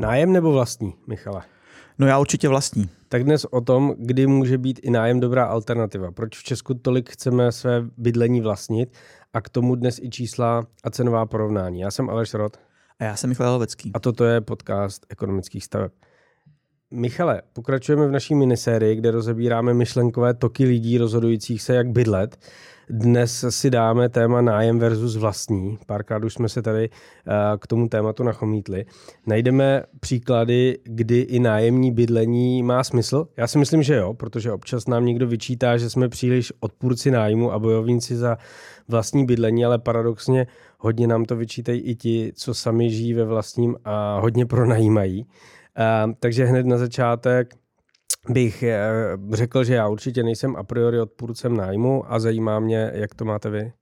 Nájem nebo vlastní, Michale? No já určitě vlastní. Tak dnes o tom, kdy může být i nájem dobrá alternativa. Proč v Česku tolik chceme své bydlení vlastnit a k tomu dnes i čísla a cenová porovnání. Já jsem Aleš Rod. A já jsem Michal Lovecký. A toto je podcast ekonomických staveb. Michale, pokračujeme v naší minisérii, kde rozebíráme myšlenkové toky lidí rozhodujících se, jak bydlet. Dnes si dáme téma nájem versus vlastní. Párkrát už jsme se tady eh, k tomu tématu nachomítli. Najdeme příklady, kdy i nájemní bydlení má smysl? Já si myslím, že jo, protože občas nám někdo vyčítá, že jsme příliš odpůrci nájmu a bojovníci za vlastní bydlení, ale paradoxně hodně nám to vyčítají i ti, co sami žijí ve vlastním a hodně pronajímají. Uh, takže hned na začátek bych eh, řekl, že já určitě nejsem a priori odpůrcem nájmu a zajímá mě, jak to máte vy.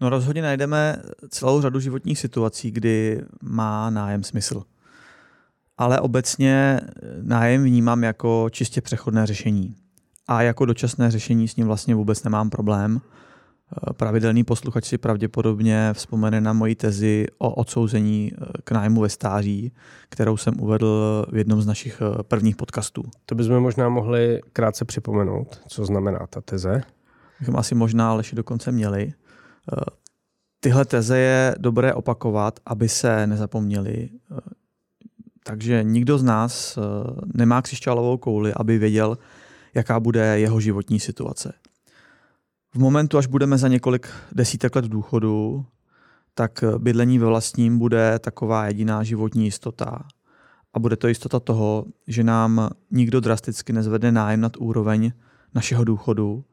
No rozhodně najdeme celou řadu životních situací, kdy má nájem smysl. Ale obecně nájem vnímám jako čistě přechodné řešení. A jako dočasné řešení s ním vlastně vůbec nemám problém. Eh, pravidelný posluchač si pravděpodobně vzpomene na moji tezi o odsouzení eh, k nájmu ve stáří, kterou jsem uvedl v jednom z našich eh, prvních podcastů. To bychom možná mohli krátce připomenout, co znamená ta teze. Bychom asi možná Aleši dokonce měli. Tyhle teze je dobré opakovat, aby se nezapomněli. Takže nikdo z nás nemá křišťálovou kouli, aby věděl, jaká bude jeho životní situace v momentu, až budeme za několik desítek let v důchodu, tak bydlení ve vlastním bude taková jediná životní jistota. A bude to jistota toho, že nám nikdo drasticky nezvede nájem nad úroveň našeho důchodu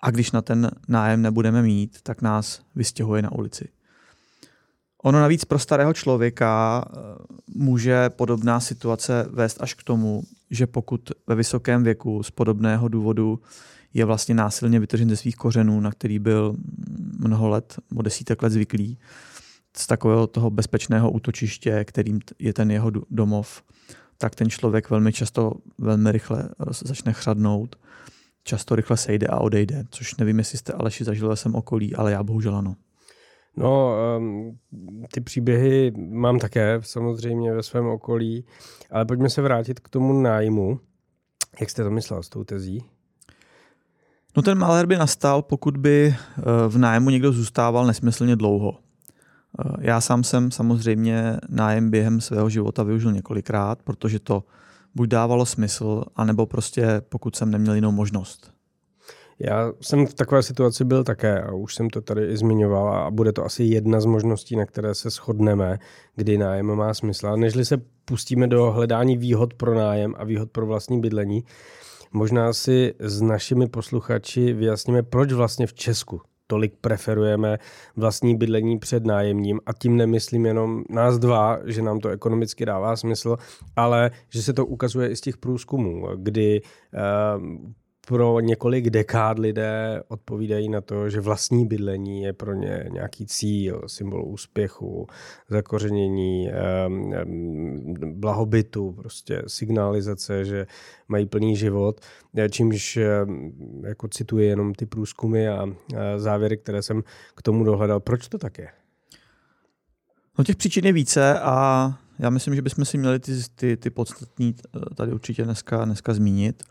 a když na ten nájem nebudeme mít, tak nás vystěhuje na ulici. Ono navíc pro starého člověka eh, může podobná situace vést až k tomu, že pokud ve vysokém věku z podobného důvodu je vlastně násilně vytržen ze svých kořenů, na který byl mnoho let, o desítek let zvyklý, z takového toho bezpečného útočiště, kterým je ten jeho domov, tak ten člověk velmi často velmi rychle začne chřadnout, často rychle sejde a odejde, což nevím, jestli jste Aleši zažil ve svém okolí, ale já bohužel ano. No, um, ty příběhy mám také samozřejmě ve svém okolí, ale pojďme se vrátit k tomu nájmu. Jak jste to myslel s tou tezí? No ten malér by nastal, pokud by eh, v nájmu někdo zůstával nesmyslně dlouho. Eh, já sám jsem samozřejmě nájem během svého života využil několikrát, protože to buď dávalo smysl, anebo prostě pokud jsem neměl jinou možnost. Já jsem v takové situaci byl také a už jsem to tady i zmiňoval a bude to asi jedna z možností, na které se shodneme, kdy nájem má smysl. A nežli se pustíme do hledání výhod pro nájem a výhod pro vlastní bydlení, Možná si s našimi posluchači vyjasníme, proč vlastně v Česku tolik preferujeme vlastní bydlení před nájemním. A tím nemyslím jenom nás dva, že nám to ekonomicky dává smysl, ale že se to ukazuje i z těch průzkumů, kdy uh, pro několik dekád lidé odpovídají na to, že vlastní bydlení je pro ně nějaký cíl, symbol úspěchu, zakořenění, blahobytu, prostě signalizace, že mají plný život, čímž jako cituji jenom ty průzkumy a závěry, které jsem k tomu dohledal. Proč to tak je? No těch příčin je více a já myslím, že bychom si měli ty, ty, ty podstatní eh, tady určitě dneska, dneska zmínit.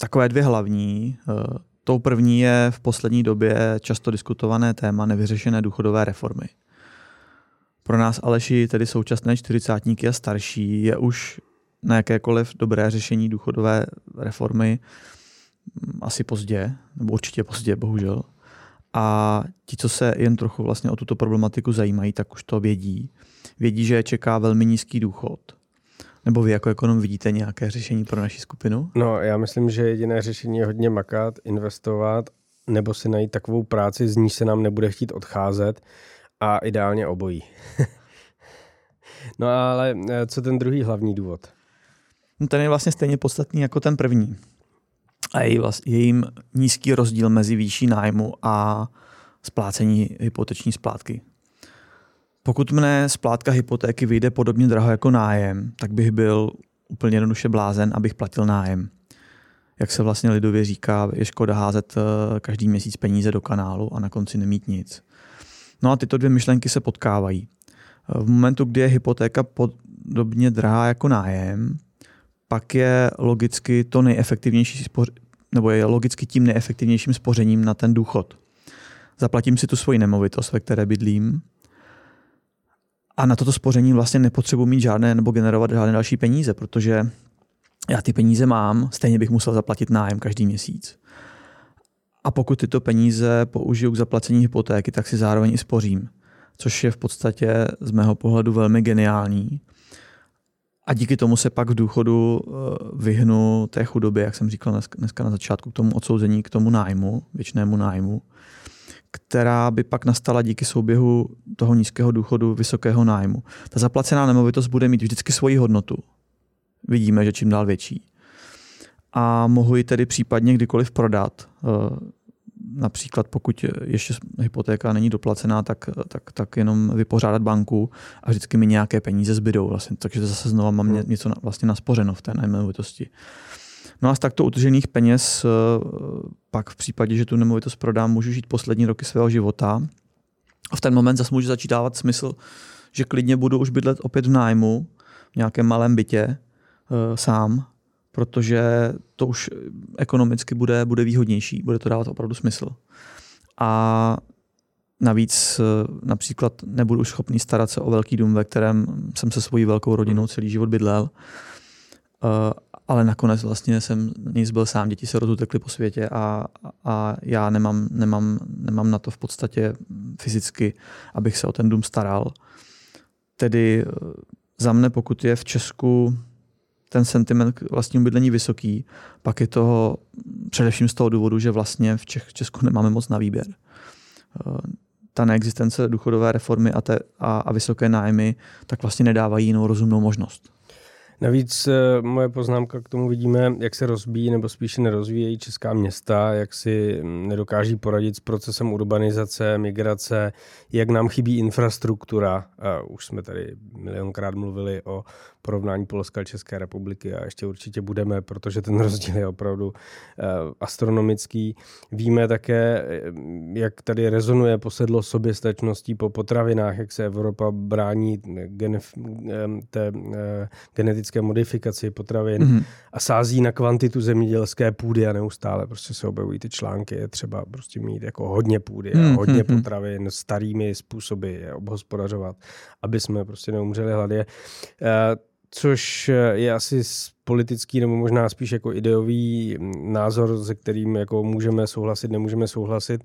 Takové dvě hlavní. Eh, tou první je v poslední době často diskutované téma nevyřešené důchodové reformy. Pro nás Aleši, tedy současné čtyřicátníky a starší, je už na jakékoliv dobré řešení důchodové reformy hm, asi pozdě, nebo určitě pozdě, bohužel. A ti, co se jen trochu vlastně o tuto problematiku zajímají, tak už to vědí. Vědí, že je čeká velmi nízký důchod – nebo vy jako ekonom vidíte nějaké řešení pro naši skupinu? No, já myslím, že jediné řešení je hodně makat, investovat, nebo si najít takovou práci, z níž se nám nebude chtít odcházet a ideálně obojí. no ale eh, co ten druhý hlavní důvod? No, ten je vlastně stejně podstatný jako ten první. A je, vlastně, je jim nízký rozdíl mezi výší nájmu a splácení hypoteční splátky. Pokud mne splátka hypotéky vyjde podobně draho jako nájem, tak bych byl úplně jednoduše blázen, abych platil nájem. Jak se vlastně lidově říká, je škoda házet eh, každý měsíc peníze do kanálu a na konci nemít nic. No a tyto dvě myšlenky se potkávají. V momentu, kdy je hypotéka pod, podobně drahá jako nájem, pak je logicky to nejefektivnější spoř- nebo je logicky tím nejefektivnějším spořením na ten důchod. Zaplatím si tu svoji nemovitost, ve které bydlím, a na toto spoření vlastně nepotřebuji mít žádné nebo generovat žádné další peníze, protože já ty peníze mám, stejně bych musel zaplatit nájem každý měsíc. A pokud tyto peníze použiju k zaplacení hypotéky, tak si zároveň i spořím, což je v podstatě z mého pohledu velmi geniální. A díky tomu se pak v důchodu eh, vyhnu té chudobě, jak jsem říkal dneska na začátku, k tomu odsouzení, k tomu nájmu, věčnému nájmu, která by pak nastala díky souběhu toho nízkého důchodu, vysokého nájmu. Ta zaplacená nemovitost bude mít vždycky svoji hodnotu. Vidíme, že čím dál větší. A mohu ji tedy případně kdykoliv prodat. Eh, například pokud ještě hypotéka není doplacená, tak, tak, tak jenom vypořádat banku a vždycky mi nějaké peníze zbydou. Vlastně. Takže zase znova mám hmm. něco na, vlastně naspořeno v té nemovitosti. No a z takto utržených peněz eh, pak v případě, že tu nemovitost prodám, můžu žít poslední roky svého života. A v ten moment zase může začít dávat smysl, že klidně budu už bydlet opět v nájmu, v nějakém malém bytě uh, sám, protože to už ekonomicky bude, bude výhodnější, bude to dávat opravdu smysl. A navíc uh, například nebudu už schopný starat se o velký dům, ve kterém jsem se svojí velkou rodinou celý život bydlel. Ale nakonec vlastně jsem nic byl sám, děti se rozutekly po světě a, a já nemám, nemám, nemám na to v podstatě fyzicky, abych se o ten dům staral. Tedy eh, za mne, pokud je v Česku ten sentiment k vlastnímu bydlení vysoký, pak je toho především z toho důvodu, že vlastně v Česku nemáme moc na výběr. Eh, ta neexistence důchodové reformy a, te, a, a vysoké nájmy tak vlastně nedávají jinou rozumnou možnost. Navíc eh, moje poznámka k tomu vidíme, jak se rozbíjí nebo spíše nerozvíjejí česká města, jak si mm, nedokáží poradit s procesem urbanizace, migrace, jak nám chybí infrastruktura. Už jsme tady milionkrát mluvili o porovnání Polska a České republiky a ještě určitě budeme, protože ten rozdíl je opravdu eh, astronomický. Víme také, eh, jak tady rezonuje posedlo soběstačností po potravinách, jak se Evropa brání genef, té genetické modifikaci potravin mm-hmm. a sází na kvantitu zemědělské půdy a neustále prostě se objevují ty články. Je třeba prostě mít jako hodně půdy mm-hmm. a mhm, hodně mhm. potravin starými způsoby je obhospodařovat, aby jsme prostě neumřeli hladě. Což je asi politický nebo možná spíš jako ideový názor, se kterým jako můžeme souhlasit, nemůžeme souhlasit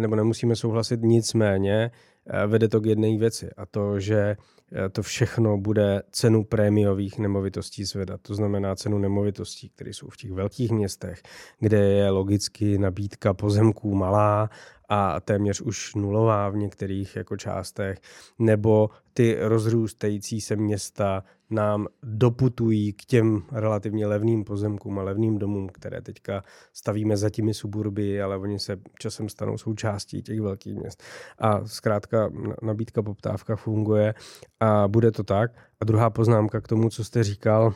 nebo nemusíme souhlasit, nicméně eh, vede to k jedné věci a to, že Eh, to všechno bude cenu prémiových nemovitostí zvedat. To znamená cenu nemovitostí, které jsou v těch velkých městech, kde je logicky nabídka pozemků malá a téměř už nulová v některých jako částech, nebo ty rozrůstající se města nám doputují k těm relativně levným pozemkům a levným domům, které teďka stavíme za těmi suburby, ale oni se časem stanou součástí těch velkých měst. A zkrátka nabídka poptávka funguje a bude to tak. A druhá poznámka k tomu, co jste říkal,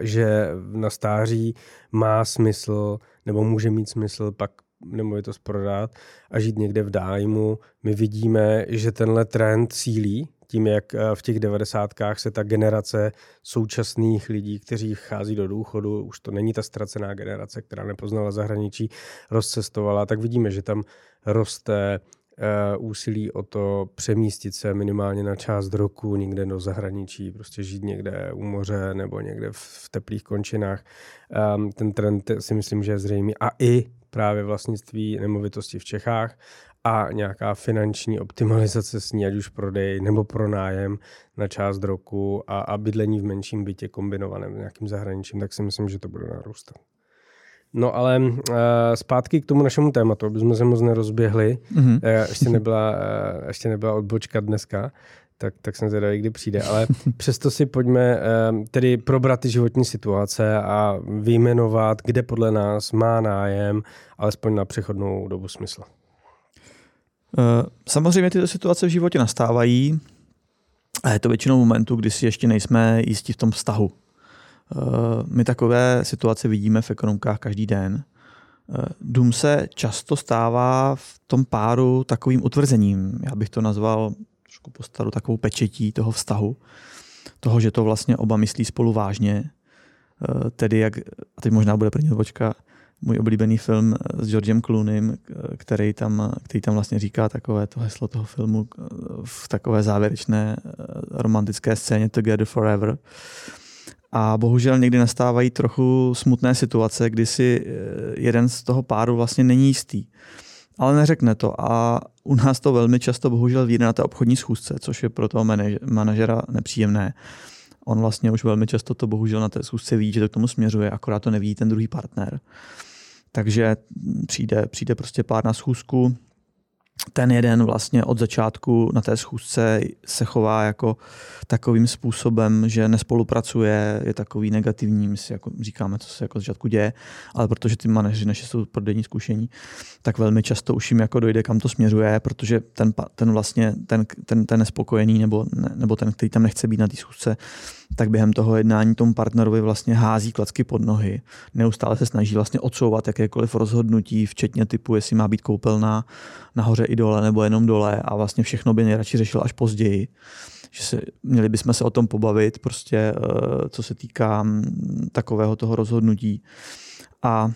že na stáří má smysl nebo může mít smysl pak nemovitost prodat a žít někde v dájmu. My vidíme, že tenhle trend sílí, tím, jak eh, v těch devadesátkách se ta generace současných lidí, kteří vchází do důchodu, už to není ta ztracená generace, která nepoznala zahraničí, rozcestovala, tak vidíme, že tam roste eh, úsilí o to přemístit se minimálně na část roku někde do zahraničí, prostě žít někde u moře nebo někde v teplých končinách. Ehm, ten trend si myslím, že je zřejmý. A i právě vlastnictví nemovitosti v Čechách a nějaká finanční optimalizace s ní, ať už prodej nebo pronájem na část roku a, a bydlení v menším bytě kombinovaném s nějakým zahraničím, tak si myslím, že to bude narůstat. No ale uh, zpátky k tomu našemu tématu, aby jsme se moc nerozběhli. Mm-hmm. Uh, ještě, nebyla, uh, ještě nebyla odbočka dneska, tak, tak jsem zvědavý, kdy přijde. Ale přesto si pojďme uh, tedy probrat ty životní situace a vyjmenovat, kde podle nás má nájem, alespoň na přechodnou dobu smysl. Eh, samozřejmě tyto situace v životě nastávají a je to většinou momentu, kdy si ještě nejsme jistí v tom vztahu. Eh, my takové situace vidíme v ekonomkách každý den. Eh, dům se často stává v tom páru takovým utvrzením. Já bych to nazval trošku postaru takovou pečetí toho vztahu. toho, že to vlastně oba myslí spolu vážně, eh, tedy jak, a teď možná bude první odbočka, můj oblíbený film s Georgem Clooneym, který tam, který tam vlastně říká takové to heslo toho filmu v takové závěrečné romantické scéně Together Forever. A bohužel někdy nastávají trochu smutné situace, kdy si jeden z toho páru vlastně není jistý ale neřekne to. A u nás to velmi často bohužel vyjde na té obchodní schůzce, což je pro toho manažera nepříjemné. On vlastně už velmi často to bohužel na té schůzce ví, že to k tomu směřuje, akorát to neví ten druhý partner. Takže přijde, přijde prostě pár na schůzku, ten jeden vlastně od začátku na té schůzce se chová jako takovým způsobem, že nespolupracuje, je takový negativní, my si jako říkáme, co se jako začátku děje, ale protože ty manažeři naše jsou prodejní zkušení, tak velmi často už jim jako dojde, kam to směřuje, protože ten, ten vlastně, ten, ten, ten nespokojený nebo, ne, nebo ten, který tam nechce být na té schůzce, tak během toho jednání tomu partnerovi vlastně hází klacky pod nohy. Neustále se snaží vlastně odsouvat jakékoliv rozhodnutí, včetně typu, jestli má být koupelná nahoře i dole nebo jenom dole a vlastně všechno by nejradši řešil až později. Že se, měli bychom se o tom pobavit, prostě, eh, co se týká mm, takového toho rozhodnutí. A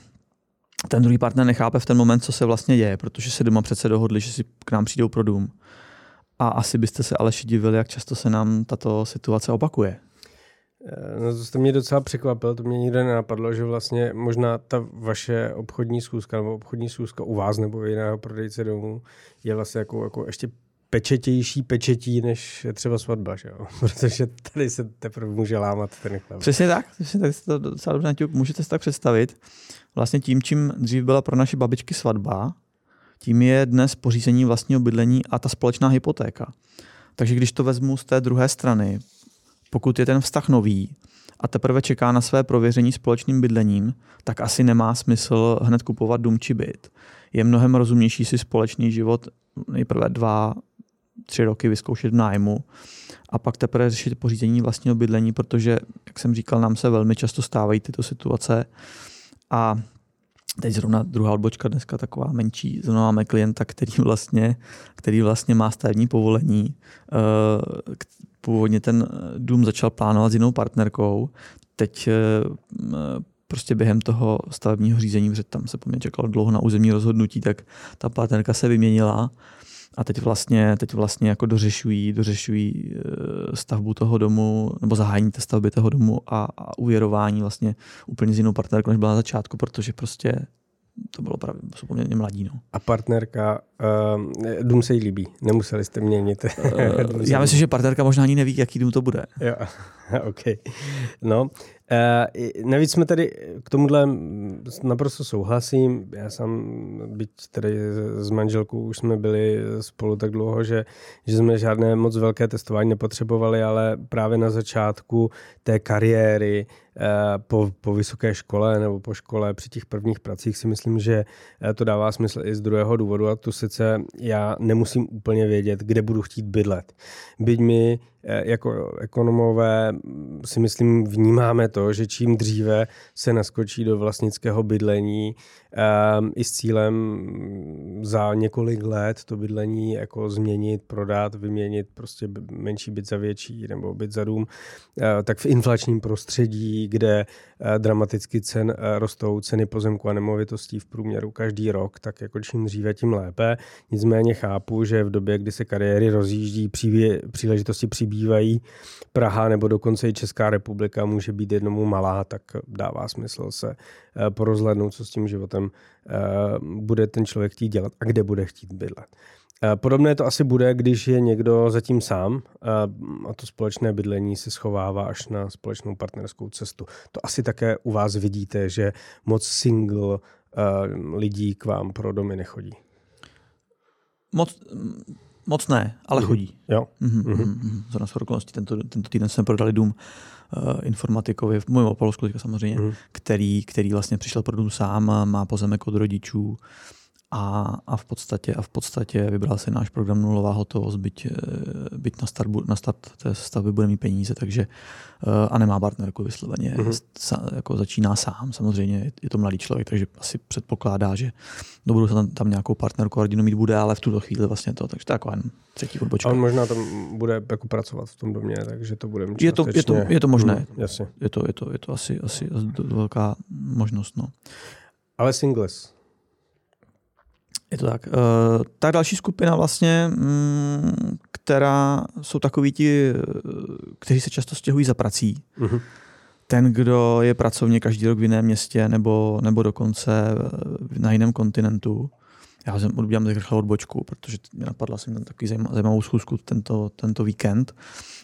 ten druhý partner nechápe v ten moment, co se vlastně děje, protože se doma přece dohodli, že si k nám přijdou pro dům. A asi byste se ale divili, jak často se nám tato situace opakuje. Eh, no to jste mě docela překvapil, to mě nikdy nenapadlo, že vlastně možná ta vaše obchodní schůzka nebo obchodní schůzka u vás nebo jiného prodejce domů je vlastně jako, jako ještě pečetější pečetí než třeba svatba, že jo? Protože tady se teprve může lámat ten chleb. Přesně tak, přesně tak to docela dobře naťuk. Můžete si tak představit. Vlastně tím, čím dřív byla pro naše babičky svatba, tím je dnes pořízení vlastního bydlení a ta společná hypotéka. Takže když to vezmu z té druhé strany, pokud je ten vztah nový a teprve čeká na své prověření společným bydlením, tak asi nemá smysl hned kupovat dům či byt. Je mnohem rozumnější si společný život nejprve dva, tři roky vyzkoušet v nájmu a pak teprve řešit pořízení vlastního bydlení, protože, jak jsem říkal, nám se velmi často stávají tyto situace a Teď zrovna druhá odbočka dneska taková menší. Zrovna máme klienta, který vlastně, který vlastně má stavební povolení. Eh, původně ten dům začal plánovat s jinou partnerkou. Teď eh, prostě během toho stavebního řízení, protože tam se po mě čekalo dlouho na územní rozhodnutí, tak ta partnerka se vyměnila a teď vlastně, teď vlastně jako dořešují, dořešují eh, stavbu toho domu nebo zahájení té stavby toho domu a, a uvěrování vlastně úplně s jinou partnerkou, než byla na začátku, protože prostě to bylo právě, jsou poměrně mladí. No. A partnerka, uh, dům se jí líbí, nemuseli jste měnit. Uh, já myslím, že partnerka možná ani neví, jaký dům to bude. Jo, OK. No, Uh, navíc jsme tady k tomuhle naprosto souhlasím. Já sám, byť tady s manželkou už jsme byli spolu tak dlouho, že, že jsme žádné moc velké testování nepotřebovali, ale právě na začátku té kariéry uh, po, po vysoké škole nebo po škole při těch prvních pracích si myslím, že uh, to dává smysl i z druhého důvodu a tu sice já nemusím úplně vědět, kde budu chtít bydlet. Byť mi Eh, jako ekonomové si myslím vnímáme to, že čím dříve se naskočí do vlastnického bydlení, um, i s cílem za několik let to bydlení jako změnit, prodat, vyměnit prostě menší byt za větší nebo byt za dům, uh, tak v inflačním prostředí, kde uh, dramaticky cen, uh, rostou ceny pozemku a nemovitostí v průměru každý rok, tak jako čím dříve, tím lépe. Nicméně chápu, že v době, kdy se kariéry rozjíždí, přívě, příležitosti přibývají, Praha nebo dokonce i Česká republika může být jednomu malá, tak dává smysl se porozhlednout, co s tím životem Eh, bude ten člověk chtít dělat a kde bude chtít bydlet. Eh, podobné to asi bude, když je někdo zatím sám eh, a to společné bydlení se schovává až na společnou partnerskou cestu. To asi také u vás vidíte, že moc single lidí k vám pro domy nechodí. Moc, moc ne, ale mm-hmm. chodí. Jo. Mm-hmm, mm-hmm. Za nás okolností tento, tento týden jsme prodali dům uh, informatikovi, mluvím o Polsku samozřejmě, mm. který, který vlastně přišel pro dům sám, má pozemek od rodičů a, a, v podstatě, a v podstatě vybral si náš program nulová hotovost, byť, eh, byť na, start, na start té stavby bude mít peníze, takže eh, a nemá partnerku vysloveně, mm-hmm. jako začíná sám, samozřejmě je to mladý člověk, takže asi předpokládá, že do budoucna tam, tam nějakou partnerku a rodinu mít bude, ale v tuto chvíli vlastně to, takže to je jako jen třetí odbočka. A on možná tam bude jako pracovat v tom domě, takže to bude je to, je to, je to možné. Mm, jasně. Je to, je to, je to asi, asi velká možnost. No. Ale singles, je to tak. Uh, ta další skupina vlastně, mm, která jsou takoví ti, kteří se často stěhují za prací. Uh-huh. Ten, kdo je pracovně každý rok v jiném městě nebo, nebo dokonce na jiném kontinentu, já jsem udělám tak rychle odbočku, protože mě napadla jsem takový zajímavou schůzku tento, tento víkend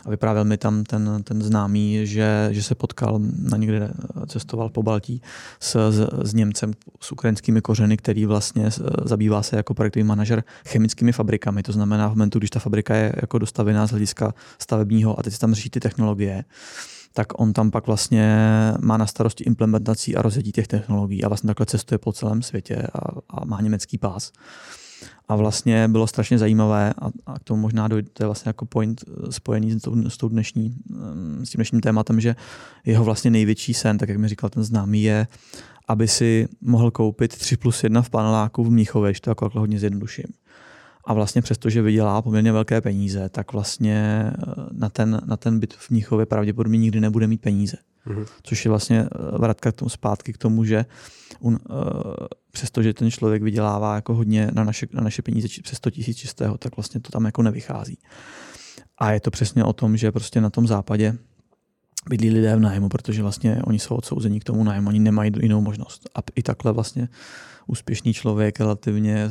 a vyprávěl mi tam ten, ten známý, že, že se potkal na někde, cestoval po Baltí s, s, s Němcem s ukrajinskými kořeny, který vlastně zabývá se jako projektový manažer chemickými fabrikami. To znamená v momentu, když ta fabrika je jako dostavená z hlediska stavebního a teď se tam řeší ty technologie, tak on tam pak vlastně má na starosti implementací a rozjetí těch technologií a vlastně takhle cestuje po celém světě a, a má německý pás. A vlastně bylo strašně zajímavé a, a k tomu možná dojde, to je vlastně jako point eh, spojený s, tou, s, tou dnešní, eh, s tím dnešním tématem, že jeho vlastně největší sen, tak jak mi říkal ten známý, je, aby si mohl koupit 3 plus 1 v paneláku v Mnichově, to jako hodně zjednoduším. A vlastně přesto, že vydělá poměrně velké peníze, tak vlastně eh, na ten, na ten byt v Mnichově pravděpodobně nikdy nebude mít peníze. Mm-hmm. Což je vlastně eh, vratka k tomu, zpátky k tomu, že on, uh, přestože ten člověk vydělává jako hodně na naše, na naše peníze přes 100 tisíc čistého, tak vlastně to tam jako nevychází. A je to přesně o tom, že prostě na tom západě bydlí lidé v nájmu, protože vlastně oni jsou odsouzení k tomu nájmu, oni nemají jinou možnost. A i takhle vlastně úspěšný člověk relativně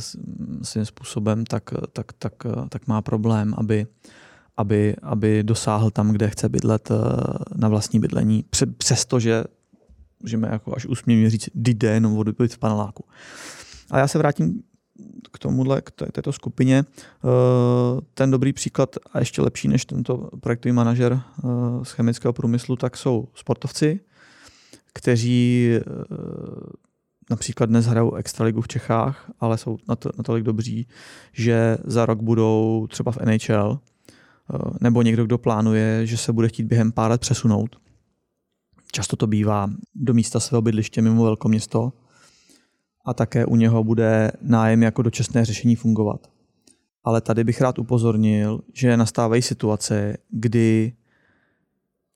svým způsobem, tak, tak, tak, tak má problém, aby, aby, aby dosáhl tam, kde chce bydlet eh, na vlastní bydlení, přestože můžeme jako až úsměvně říct, jde jenom o v paneláku. A já se vrátím k tomuhle, k této skupině. Eh, ten dobrý příklad a ještě lepší než tento projektový manažer eh, z chemického průmyslu, tak jsou sportovci, kteří například dnes hrajou extraligu v Čechách, ale jsou natolik dobří, že za rok budou třeba v NHL, eh, nebo někdo, kdo plánuje, že se bude chtít během pár let přesunout. Často to bývá do místa svého bydliště mimo velkoměsto a také u něho bude nájem jako dočasné řešení fungovat. Ale tady bych rád upozornil, že nastávají situace, kdy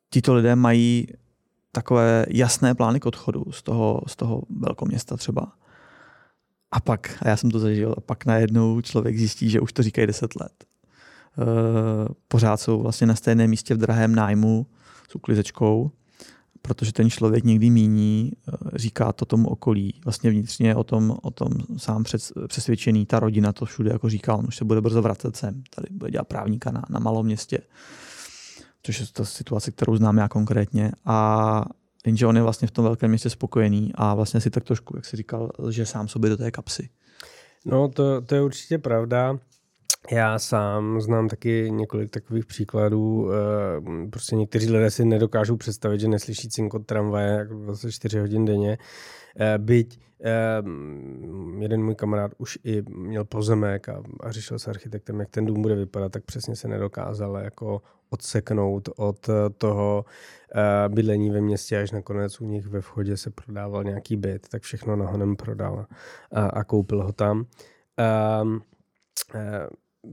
tito lidé mají takové jasné plány k odchodu z toho, z toho velkoměsta třeba. A pak, a já jsem to zažil, a pak najednou člověk zjistí, že už to říkají 10 let. E, pořád jsou vlastně na stejném místě v drahém nájmu s uklizečkou, protože ten člověk někdy míní, e, říká to tomu okolí, vlastně vnitřně o tom, o tom sám přesvědčený, ta rodina to všude jako říká, on už se bude brzo vracet sem, tady bude dělat právníka na, na malom městě což je ta situace, kterou znám já konkrétně. A jenže on je vlastně v tom velkém městě spokojený a vlastně si tak trošku, jak si říkal, že sám sobě do té kapsy. No to, to je určitě pravda. Já sám znám taky několik takových příkladů. Eh, prostě někteří lidé si nedokážou představit, že neslyší cinkot tramvaje jako 24 hodin denně. Eh, byť eh, jeden můj kamarád už i měl pozemek a, řešil s architektem, jak ten dům bude vypadat, tak přesně se nedokázal jako odseknout od toho bydlení ve městě, až nakonec u nich ve vchodě se prodával nějaký byt, tak všechno nahonem prodal a, a koupil ho tam. Um,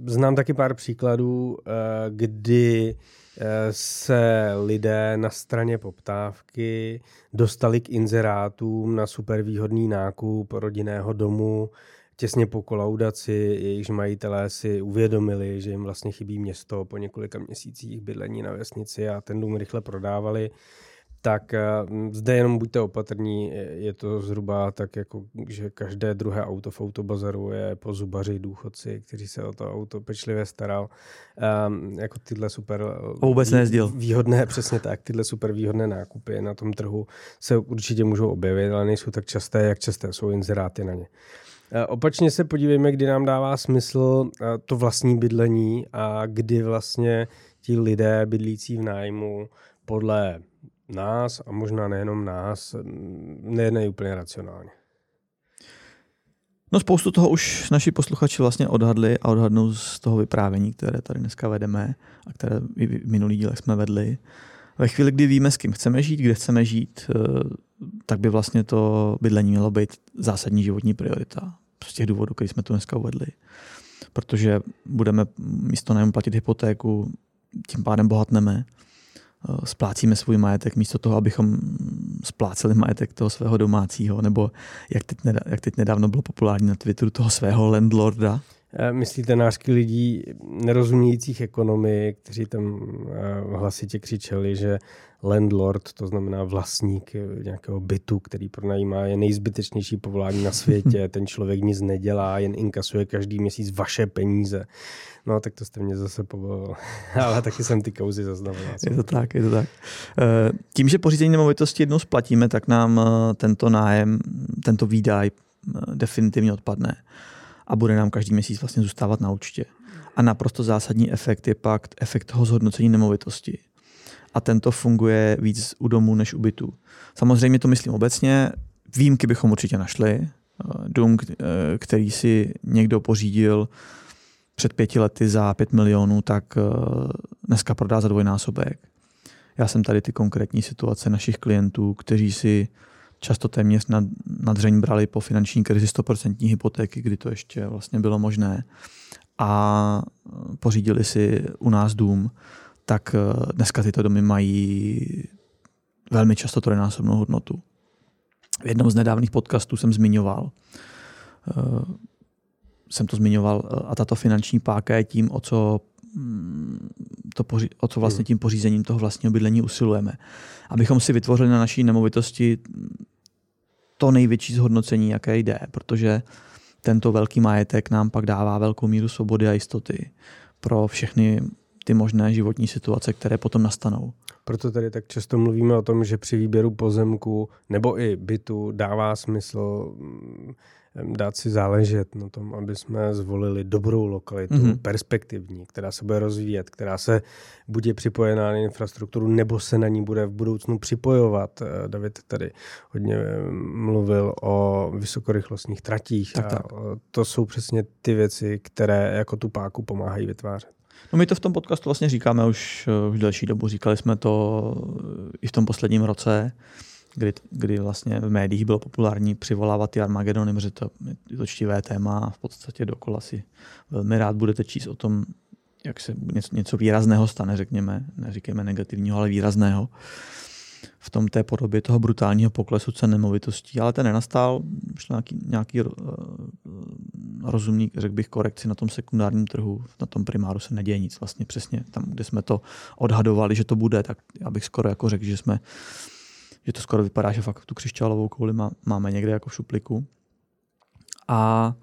Znám taky pár příkladů, eh, kdy eh, se lidé na straně poptávky dostali k inzerátům na super výhodný nákup rodinného domu těsně po kolaudaci, jejichž majitelé si uvědomili, že jim vlastně chybí město po několika měsících bydlení na vesnici a ten dům rychle prodávali tak eh, zde jenom buďte opatrní, je to zhruba tak, jako, že každé druhé auto v autobazaru je po zubaři důchodci, kteří se o to auto pečlivě staral. Um, jako tyhle super eh, vůbec nejezdil. výhodné, přesně tak, tyhle super výhodné nákupy na tom trhu se určitě můžou objevit, ale nejsou tak časté, jak časté jsou inzeráty na ně. Eh, opačně se podívejme, kdy nám dává smysl to vlastní bydlení a kdy vlastně ti lidé bydlící v nájmu podle nás a možná nejenom nás nejednají úplně racionálně. No spoustu toho už naši posluchači vlastně odhadli a odhadnou z toho vyprávění, které tady dneska vedeme a které i v minulých dílech jsme vedli. Ve chvíli, kdy víme, s kým chceme žít, kde chceme žít, eh, tak by vlastně to bydlení mělo být zásadní životní priorita. Z těch důvodů, který jsme tu dneska uvedli. Protože budeme místo nájmu platit hypotéku, tím pádem bohatneme, splácíme svůj majetek místo toho, abychom spláceli majetek toho svého domácího, nebo jak teď, nedávno, jak teď nedávno bylo populární na Twitteru, toho svého landlorda. Eh, myslíte nářky lidí nerozumějících ekonomii, kteří tam eh, hlasitě křičeli, že landlord, to znamená vlastník nějakého bytu, který pronajímá, je nejzbytečnější povolání na světě. Ten člověk nic nedělá, jen inkasuje každý měsíc vaše peníze. No, tak to jste mě zase povolil. Ale taky jsem ty kauzy zaznamenal. Je to tak, je to tak. Eh, tím, že pořízení nemovitosti jednou splatíme, tak nám tento nájem, tento výdaj definitivně odpadne a bude nám každý měsíc vlastně zůstávat na účtě. A naprosto zásadní efekt je pak efekt toho zhodnocení nemovitosti. A tento funguje víc u domů než u bytů. Samozřejmě to myslím obecně, výjimky bychom určitě našli. Dům, který si někdo pořídil před pěti lety za pět milionů, tak eh, dneska prodá za dvojnásobek. Já jsem tady ty konkrétní situace našich klientů, kteří si často téměř na, na brali po finanční krizi 100% hypotéky, kdy to ještě vlastně bylo možné a pořídili si u nás dům, tak eh, dneska tyto domy mají velmi často trojnásobnou hodnotu. V jednom z nedávných podcastů jsem zmiňoval, uh, jsem to zmiňoval, eh, a tato finanční páka je tím, o co, mm, to, o co vlastně hmm. tím pořízením toho vlastního bydlení usilujeme. Abychom si vytvořili na naší nemovitosti to největší zhodnocení, jaké jde, protože tento velký majetek nám pak dává velkou míru svobody a jistoty pro všechny ty možné životní situace, které potom nastanou. Proto tady tak často mluvíme o tom, že při výběru pozemku nebo i bytu dává smysl mm, dát si záležet na tom, aby jsme zvolili dobrou lokalitu, mm-hmm. perspektivní, která se bude rozvíjet, která se bude připojená na infrastrukturu, nebo se na ní bude v budoucnu připojovat. Eh, David tady hodně eh, mluvil o vysokorychlostních tratích. Tak, tak. to jsou přesně ty věci, které jako tu páku pomáhají vytvářet. No my to v tom podcastu vlastně říkáme už, eh, už delší dobu. Říkali jsme to i v tom posledním roce kdy, kdy vlastně v médiích bylo populární přivolávat ty Armagedony, protože to je to čtivé téma a v podstatě dokola si velmi rád budete číst o tom, jak se něco, něco výrazného stane, řekněme, neříkejme negativního, ale výrazného v tom té podobě toho brutálního poklesu cen nemovitostí, ale ten nenastal, šlo nějaký, nějaký uh, rozumný, řekl bych, korekci na tom sekundárním trhu, na tom primáru se neděje nic vlastně přesně tam, kde jsme to odhadovali, že to bude, tak já bych skoro jako řekl, že jsme že to skoro vypadá, že fakt tu křišťálovou kouli má, máme někde jako v šupliku. A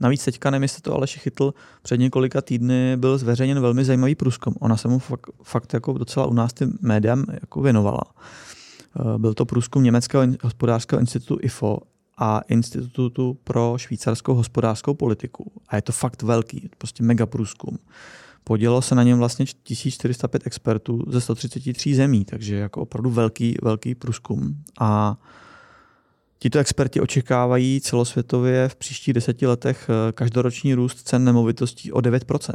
navíc teďka, nevím, jestli to Aleši chytl, před několika týdny byl zveřejněn velmi zajímavý průzkum. Ona se mu fakt, fakt jako docela u nás tím médiam jako věnovala. Eh, byl to průzkum Německého hospodářského institutu IFO a Institutu pro švýcarskou hospodářskou politiku. A je to fakt velký, prostě mega průzkum. Podělo se na něm vlastně 1405 expertů ze 133 zemí, takže jako opravdu velký, velký průzkum. A Tito experti očekávají celosvětově v příštích deseti letech eh, každoroční růst cen nemovitostí o 9%.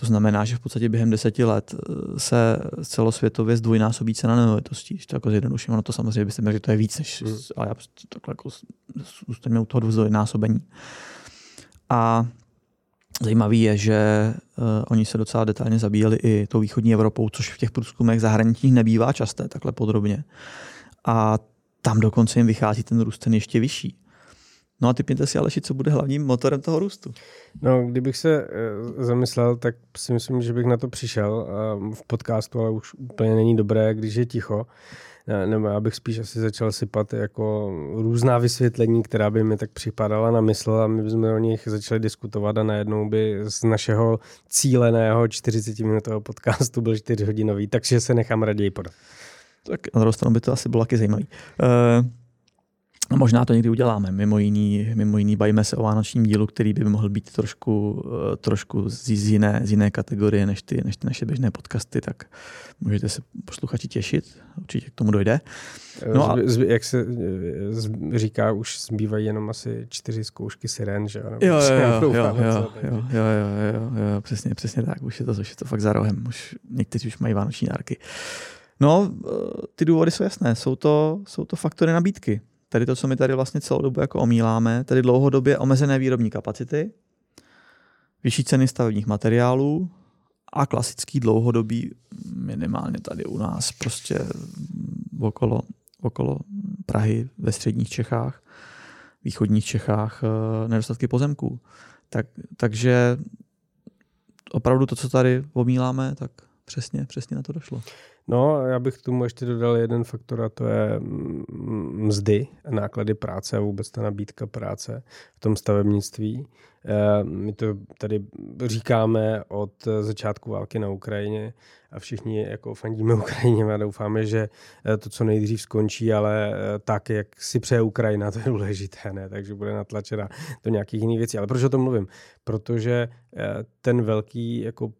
To znamená, že v podstatě během deseti let eh, se celosvětově zdvojnásobí cena nemovitostí. Když to jako zjednoduším, ono to samozřejmě byste měli, že to je víc, než, hmm. ale já takhle jako zůstaneme u toho zdvojnásobení. A Zajímavý je, že uh, oni se docela detailně zabíjeli i tou východní Evropou, což v těch průzkumech zahraničních nebývá časté takhle podrobně. A tam dokonce jim vychází ten růst ten ještě vyšší. No a typněte si, Aleši, co bude hlavním motorem toho růstu? No, kdybych se uh, zamyslel, tak si myslím, že bych na to přišel v podcastu, ale už úplně není dobré, když je ticho nebo já bych spíš asi začal sypat jako různá vysvětlení, která by mi tak připadala na mysl a my bychom o nich začali diskutovat a najednou by z našeho cíleného 40-minutového podcastu byl 4 hodinový, takže se nechám raději podat. Tak na druhou stranu by to asi bylo taky zajímavý. Uh, a možná to někdy uděláme, mimo jiný, mimo jiný bajíme se o vánočním dílu, který by mohl být trošku, eh, trošku z, jiné, z jiné kategorie než ty, než ty naše běžné podcasty, tak můžete se posluchači těšit, určitě k tomu dojde. Eh, no a... z, jak se eh, z, říká, už zbývají jenom asi čtyři zkoušky siren, že jo? Jo, jo, jo, jo, jo, jo, jo, jo, přesně, přesně tak, už je to, už je to fakt za rohem, už někteří už mají vánoční dárky. No, ty důvody jsou jasné, jsou to, jsou to faktory nabídky. Tady to, co my tady vlastně celou dobu jako omíláme, tedy dlouhodobě omezené výrobní kapacity, vyšší ceny stavebních materiálů a klasický dlouhodobý, minimálně tady u nás, prostě okolo, okolo Prahy ve středních Čechách, východních Čechách, eh, nedostatky pozemků. Tak, takže opravdu to, co tady omíláme, tak přesně, přesně na to došlo. No, já bych tomu ještě dodal jeden faktor a to je mzdy, náklady práce a vůbec ta nabídka práce v tom stavebnictví. Eh, my to tady říkáme od začátku války na Ukrajině a všichni jako fandíme Ukrajině a doufáme, že eh, to co nejdřív skončí, ale eh, tak, jak si přeje Ukrajina, to je důležité, ne? takže bude natlačena do nějakých jiných věcí. Ale proč o tom mluvím? Protože ten velký jako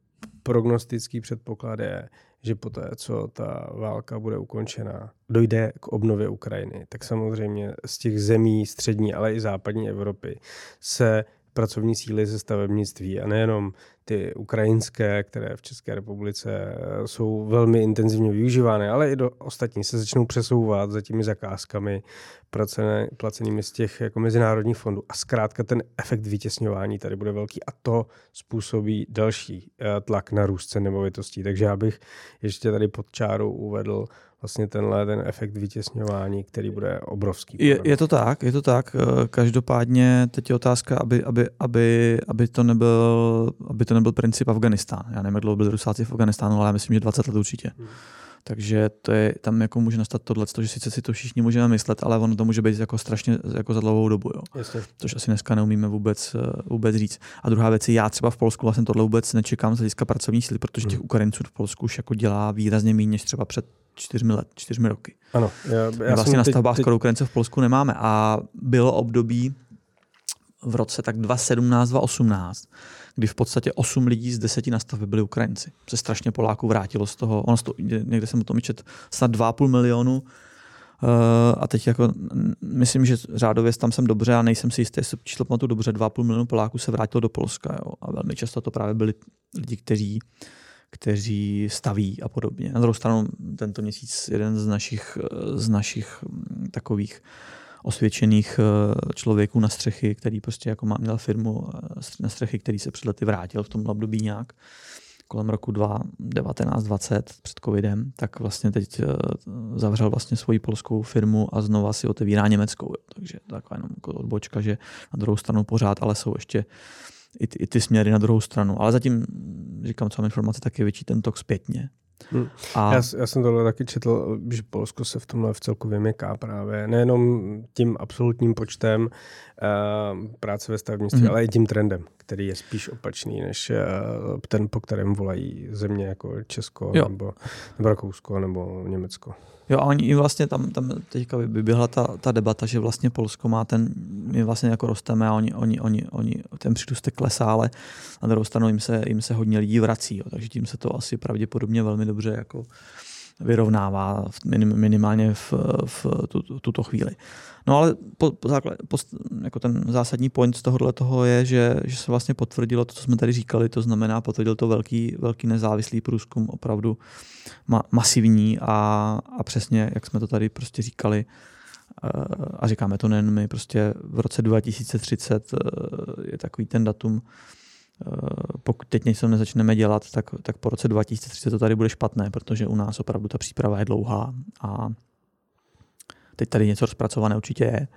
prognostický předpoklad je, že poté, co ta válka bude ukončena, dojde k obnově Ukrajiny, tak samozřejmě z těch zemí střední, ale i západní Evropy se pracovní síly ze stavebnictví a nejenom ty ukrajinské, které v České republice jsou velmi intenzivně využívány, ale i do ostatní se začnou přesouvat za těmi zakázkami placené, placenými z těch jako mezinárodních fondů. A zkrátka ten efekt vytěsňování tady bude velký a to způsobí další eh, tlak na růst cen nemovitostí. Takže já bych ještě tady pod čáru uvedl vlastně tenhle ten efekt vytěsňování, který bude obrovský. Je, je to tak, je to tak. Eh, každopádně teď je otázka, aby, aby, aby, aby, to, nebyl, aby to nebyl princip Afganistán. Já nevím, jak dlouho byli Rusáci v Afganistánu, ale já myslím, že 20 let určitě. Hmm. Takže to je, tam jako může nastat tohle, že sice si to všichni můžeme myslet, ale ono to může být jako strašně jako za dlouhou dobu. Jo. Jasně. Což asi dneska neumíme vůbec, eh, vůbec říct. A druhá věc je, já třeba v Polsku vlastně tohle vůbec nečekám z hlediska pracovní síly, protože těch hmm. Ukrajinců v Polsku už jako dělá výrazně méně než třeba před čtyřmi, let, čtyřmi roky. Ano. Já, já My vlastně na stavbách teď... skoro Ukrajince v Polsku nemáme a bylo období v roce tak 2017, 2018, kdy v podstatě 8 lidí z 10 na stavbě byli Ukrajinci. Se strašně Poláků vrátilo z toho, ono to, někde jsem o tom čet, snad 2,5 milionu Uh, a teď jako, myslím, že řádově tam jsem dobře a nejsem si jistý, jestli číslo pamatuju dobře, 2,5 milionu Poláků se vrátilo do Polska. Jo. A velmi často to právě byli lidi, kteří kteří staví a podobně. Na druhou stranu tento měsíc jeden z našich, z našich mm, takových osvědčených eh, člověků na střechy, který prostě jako má, měl firmu eh, na střechy, který se před lety vrátil v tom období nějak kolem roku 2019-2020 před covidem, tak vlastně teď eh, zavřel vlastně svoji polskou firmu a znova si otevírá německou. Jo. Takže taková jenom jako odbočka, že na druhou stranu pořád, ale jsou ještě i ty, i ty směry na druhou stranu. Ale zatím, říkám, co mám informace, tak je větší ten tok zpětně. Hmm. A... Já, já jsem tohle taky četl, že Polsko se v tomhle v celku vymyká právě. Nejenom tím absolutním počtem uh, práce ve stavebnictví, hmm. ale i tím trendem, který je spíš opačný než uh, ten, po kterém volají země jako Česko nebo, nebo Rakousko nebo Německo. Jo, a oni i vlastně tam, tam teďka vyběhla ta, ta debata, že vlastně Polsko má ten, my vlastně jako rosteme a oni, oni, oni, oni ten přírůstek klesá, ale na druhou stranu jim se, jim se hodně lidí vrací, jo, takže tím se to asi pravděpodobně velmi dobře jako vyrovnává minimálně v, v tu, tuto chvíli. No ale po, po základ, po, jako ten zásadní point z tohohle toho je, že, že se vlastně potvrdilo to, co jsme tady říkali, to znamená potvrdil to velký, velký nezávislý průzkum, opravdu ma, masivní a, a přesně, jak jsme to tady prostě říkali, eh, a říkáme to nejen my, prostě v roce 2030 eh, je takový ten datum, pokud teď něco nezačneme dělat, tak, tak po roce 2030 to tady bude špatné, protože u nás opravdu ta příprava je dlouhá a Teď tady něco rozpracované určitě je,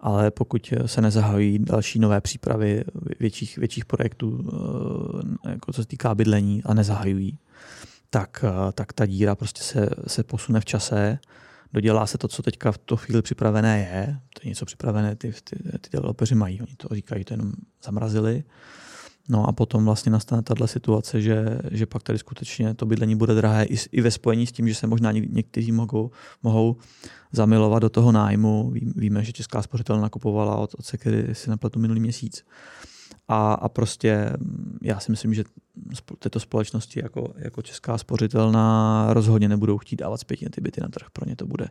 ale pokud se nezahají další nové přípravy větších, větších projektů, eh, jako co se týká bydlení a nezahajují, tak, eh, tak ta díra prostě se, se posune v čase, dodělá se to, co teďka v to chvíli připravené je, to je něco připravené, ty, ty, ty developeři mají, oni to říkají, to jenom zamrazili, No a potom vlastně nastane tato situace, že, že pak tady skutečně to bydlení bude drahé i, i ve spojení s tím, že se možná někteří mohou, mohou zamilovat do toho nájmu. Ví, víme, že Česká spořitelna kupovala od, od Sekery si nepletu minulý měsíc. A, a prostě já si myslím, že tyto společnosti jako, jako Česká spořitelna rozhodně nebudou chtít dávat zpětně ty byty na trh. Pro ně to bude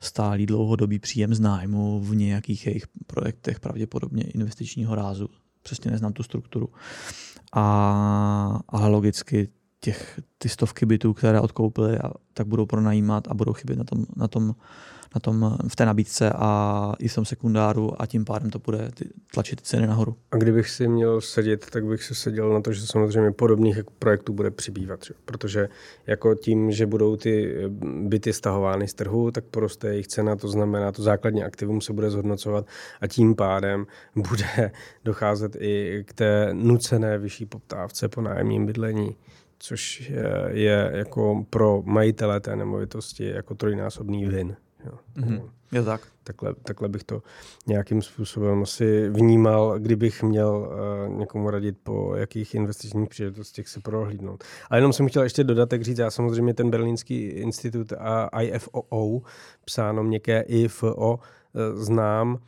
stálý dlouhodobý příjem z nájmu v nějakých jejich projektech, pravděpodobně investičního rázu. Přesně neznám tu strukturu. A, ale logicky těch, ty stovky bytů, které odkoupili, a, tak budou pronajímat a budou chybět na tom, na tom na tom, v té nabídce a i v tom sekundáru a tím pádem to bude tlačit ceny nahoru. A kdybych si měl sedět, tak bych se seděl na to, že samozřejmě podobných projektů bude přibývat. Že? Protože jako tím, že budou ty byty stahovány z trhu, tak poroste jejich cena, to znamená, to základní aktivum se bude zhodnocovat a tím pádem bude docházet i k té nucené vyšší poptávce po nájemním bydlení což je, je jako pro majitele té nemovitosti jako trojnásobný vin. Jo. Mm-hmm. Je tak. Takhle, takhle bych to nějakým způsobem asi vnímal, kdybych měl uh, někomu radit, po jakých investičních příležitostech se prohlídnout. Ale jenom jsem chtěl ještě dodatek říct, já samozřejmě ten berlínský institut a IFOO, psáno měkké IFO, uh, znám,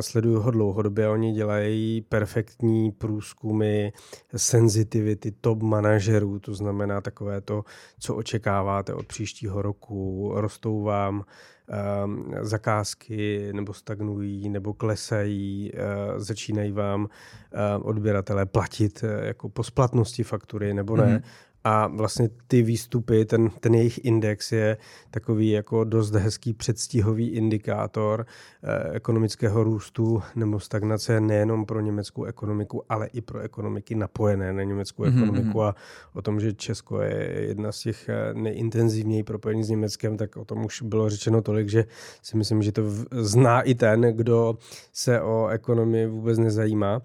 Sleduju ho dlouhodobě, oni dělají perfektní průzkumy sensitivity top manažerů, to znamená takové to, co očekáváte od příštího roku, rostou vám Ehm, zakázky nebo stagnují nebo klesají, eh, začínají vám eh, odběratelé platit eh, jako po splatnosti faktury nebo ne. Mm-hmm. A vlastně ty výstupy, ten, ten jejich index je takový jako dost hezký předstihový indikátor eh, ekonomického růstu nebo stagnace nejenom pro německou ekonomiku, ale i pro ekonomiky napojené na německou mm-hmm. ekonomiku a o tom, že Česko je jedna z těch eh, nejintenzivněji propojených s Německem, tak o tom už bylo řečeno tolik, že si myslím, že to v, zná i ten, kdo se o ekonomii vůbec nezajímá.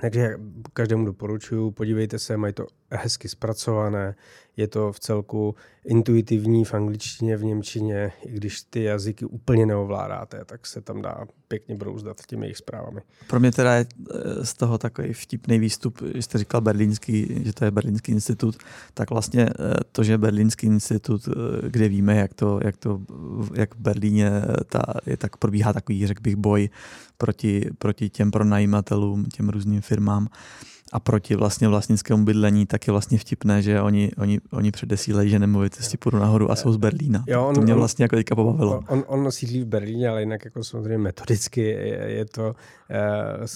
Takže každému doporučuji, podívejte se, mají to hezky zpracované, je to v celku intuitivní v angličtině, v němčině, i když ty jazyky úplně neovládáte, tak se tam dá pěkně brouzdat těmi jejich zprávami. Pro mě teda je eh, z toho takový vtipný výstup, že jste říkal berlínský, že to je berlínský institut, tak vlastně eh, to, že berlínský institut, eh, kde víme, jak to, jak to jak v Berlíně ta, je, tak probíhá takový, řekl bych, boj proti, proti těm pronajímatelům, těm různým firmám, a proti vlastně vlastnickému bydlení, tak je vlastně vtipné, že oni, oni, oni předesílejí, že nemovitosti půjdu nahoru a jsou z Berlína. Jo, on, to mě vlastně jako teďka pobavilo. On, on sídlí v Berlíně, ale jinak jako samozřejmě metodicky je, je to